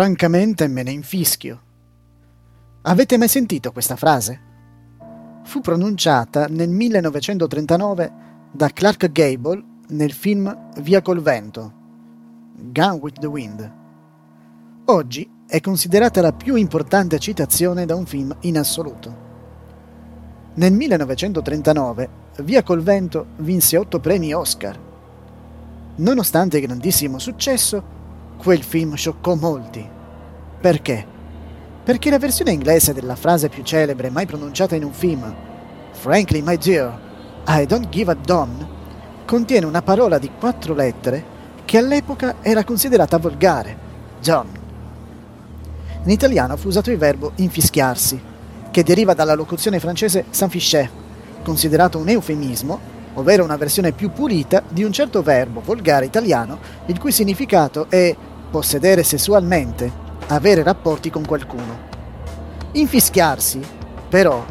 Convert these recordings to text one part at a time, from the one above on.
Francamente me ne infischio. Avete mai sentito questa frase? Fu pronunciata nel 1939 da Clark Gable nel film Via col vento, Gun with the Wind. Oggi è considerata la più importante citazione da un film in assoluto. Nel 1939 Via col vento vinse otto premi Oscar. Nonostante il grandissimo successo, Quel film scioccò molti. Perché? Perché la versione inglese della frase più celebre mai pronunciata in un film, Frankly, my dear, I don't give a damn, contiene una parola di quattro lettere che all'epoca era considerata volgare, John. In italiano fu usato il verbo infischiarsi, che deriva dalla locuzione francese s'enficher, considerato un eufemismo, ovvero una versione più pulita di un certo verbo volgare italiano, il cui significato è possedere sessualmente, avere rapporti con qualcuno. Infischiarsi, però,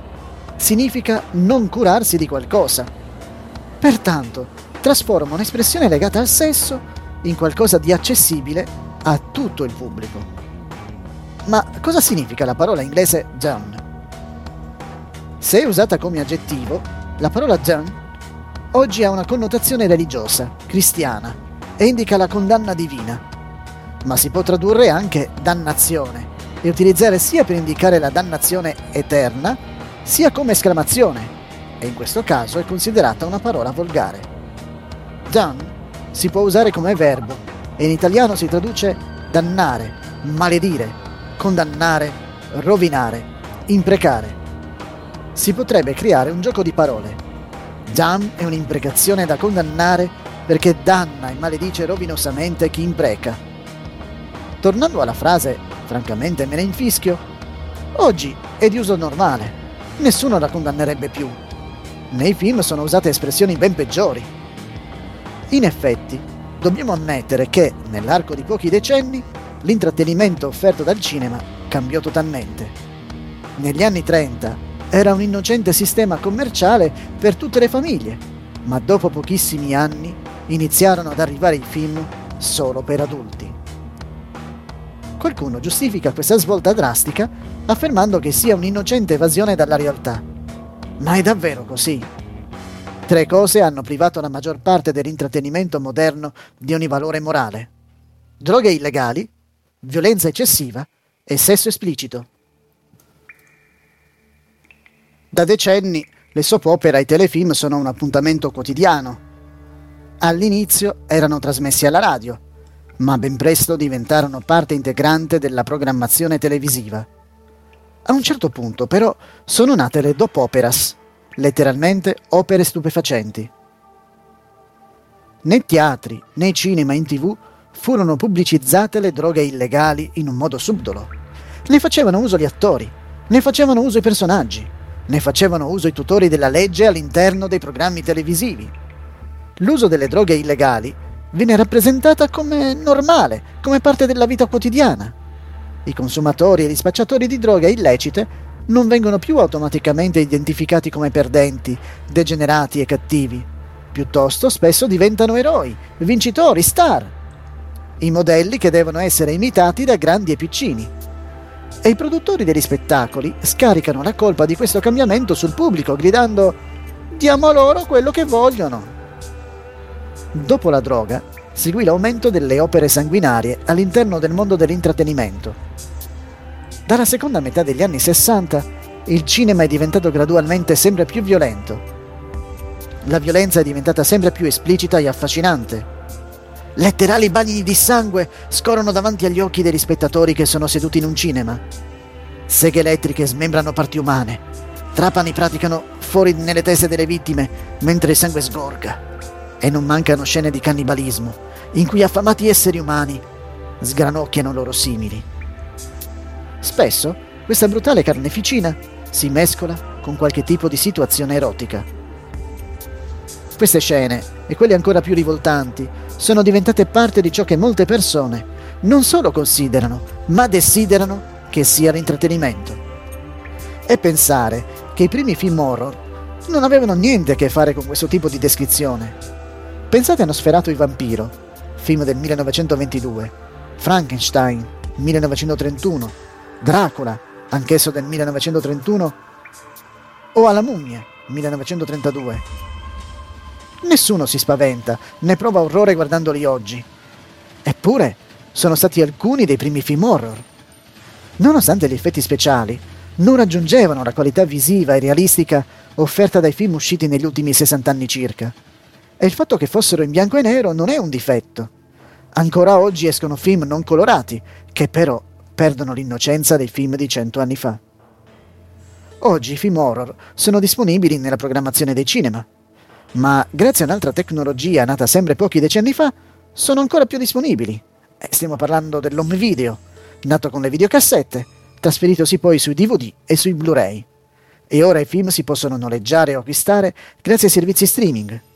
significa non curarsi di qualcosa. Pertanto, trasforma un'espressione legata al sesso in qualcosa di accessibile a tutto il pubblico. Ma cosa significa la parola inglese done? Se usata come aggettivo, la parola done oggi ha una connotazione religiosa, cristiana, e indica la condanna divina ma si può tradurre anche dannazione e utilizzare sia per indicare la dannazione eterna, sia come esclamazione, e in questo caso è considerata una parola volgare. Dan si può usare come verbo e in italiano si traduce dannare, maledire, condannare, rovinare, imprecare. Si potrebbe creare un gioco di parole. Dan è un'imprecazione da condannare perché danna e maledice rovinosamente chi impreca Tornando alla frase, francamente me ne infischio, oggi è di uso normale, nessuno la condannerebbe più. Nei film sono usate espressioni ben peggiori. In effetti, dobbiamo ammettere che, nell'arco di pochi decenni, l'intrattenimento offerto dal cinema cambiò totalmente. Negli anni 30 era un innocente sistema commerciale per tutte le famiglie, ma dopo pochissimi anni iniziarono ad arrivare i film solo per adulti. Qualcuno giustifica questa svolta drastica affermando che sia un'innocente evasione dalla realtà. Ma è davvero così? Tre cose hanno privato la maggior parte dell'intrattenimento moderno di ogni valore morale. Droghe illegali, violenza eccessiva e sesso esplicito. Da decenni le soap opera e i telefilm sono un appuntamento quotidiano. All'inizio erano trasmessi alla radio, ma ben presto diventarono parte integrante della programmazione televisiva. A un certo punto, però, sono nate le dopo operas, letteralmente opere stupefacenti. Nei teatri, nei cinema, in tv furono pubblicizzate le droghe illegali in un modo subdolo. Ne facevano uso gli attori, ne facevano uso i personaggi, ne facevano uso i tutori della legge all'interno dei programmi televisivi. L'uso delle droghe illegali viene rappresentata come normale, come parte della vita quotidiana. I consumatori e gli spacciatori di droghe illecite non vengono più automaticamente identificati come perdenti, degenerati e cattivi. Piuttosto spesso diventano eroi, vincitori, star. I modelli che devono essere imitati da grandi e piccini. E i produttori degli spettacoli scaricano la colpa di questo cambiamento sul pubblico, gridando Diamo loro quello che vogliono. Dopo la droga, seguì l'aumento delle opere sanguinarie all'interno del mondo dell'intrattenimento. Dalla seconda metà degli anni 60, il cinema è diventato gradualmente sempre più violento. La violenza è diventata sempre più esplicita e affascinante. Letterali bagni di sangue scorrono davanti agli occhi degli spettatori che sono seduti in un cinema. Seghe elettriche smembrano parti umane. Trapani praticano fuori nelle teste delle vittime mentre il sangue sgorga e non mancano scene di cannibalismo, in cui affamati esseri umani sgranocchiano loro simili. Spesso questa brutale carneficina si mescola con qualche tipo di situazione erotica. Queste scene, e quelle ancora più rivoltanti, sono diventate parte di ciò che molte persone non solo considerano, ma desiderano che sia l'intrattenimento. E pensare che i primi film horror non avevano niente a che fare con questo tipo di descrizione, Pensate a Nosferatu il vampiro, film del 1922, Frankenstein, 1931, Dracula, anch'esso del 1931, o alla mummia, 1932. Nessuno si spaventa, né prova orrore guardandoli oggi. Eppure, sono stati alcuni dei primi film horror. Nonostante gli effetti speciali, non raggiungevano la qualità visiva e realistica offerta dai film usciti negli ultimi 60 anni circa. E il fatto che fossero in bianco e nero non è un difetto. Ancora oggi escono film non colorati, che però perdono l'innocenza dei film di cento anni fa. Oggi i film horror sono disponibili nella programmazione dei cinema, ma grazie a un'altra tecnologia nata sempre pochi decenni fa, sono ancora più disponibili. Eh, stiamo parlando dell'home video, nato con le videocassette, trasferitosi poi sui DVD e sui Blu-ray. E ora i film si possono noleggiare o acquistare grazie ai servizi streaming.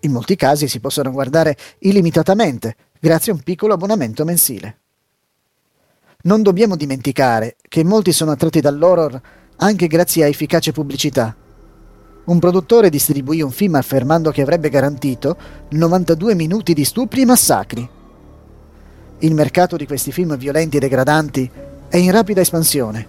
In molti casi si possono guardare illimitatamente grazie a un piccolo abbonamento mensile. Non dobbiamo dimenticare che molti sono attratti dall'horror anche grazie a efficace pubblicità. Un produttore distribuì un film affermando che avrebbe garantito 92 minuti di stupri e massacri. Il mercato di questi film violenti e degradanti è in rapida espansione.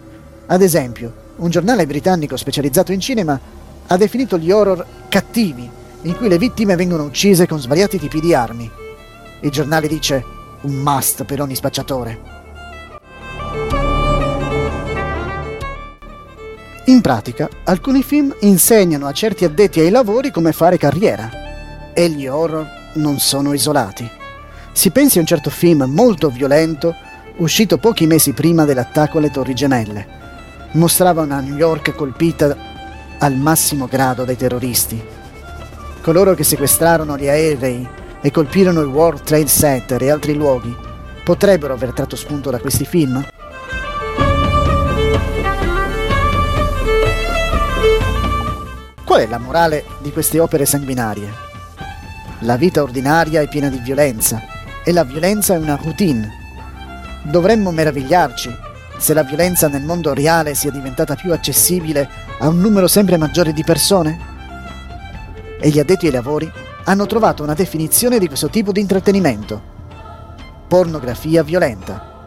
Ad esempio, un giornale britannico specializzato in cinema ha definito gli horror cattivi, in cui le vittime vengono uccise con svariati tipi di armi. Il giornale dice un must per ogni spacciatore. In pratica, alcuni film insegnano a certi addetti ai lavori come fare carriera. E gli horror non sono isolati. Si pensi a un certo film molto violento, uscito pochi mesi prima dell'attacco alle Torri Gemelle. Mostrava una New York colpita al massimo grado dai terroristi. Coloro che sequestrarono gli aerei e colpirono il World Trade Center e altri luoghi potrebbero aver tratto spunto da questi film? Qual è la morale di queste opere sanguinarie? La vita ordinaria è piena di violenza e la violenza è una routine. Dovremmo meravigliarci se la violenza nel mondo reale sia diventata più accessibile a un numero sempre maggiore di persone? E gli addetti ai lavori hanno trovato una definizione di questo tipo di intrattenimento. Pornografia violenta.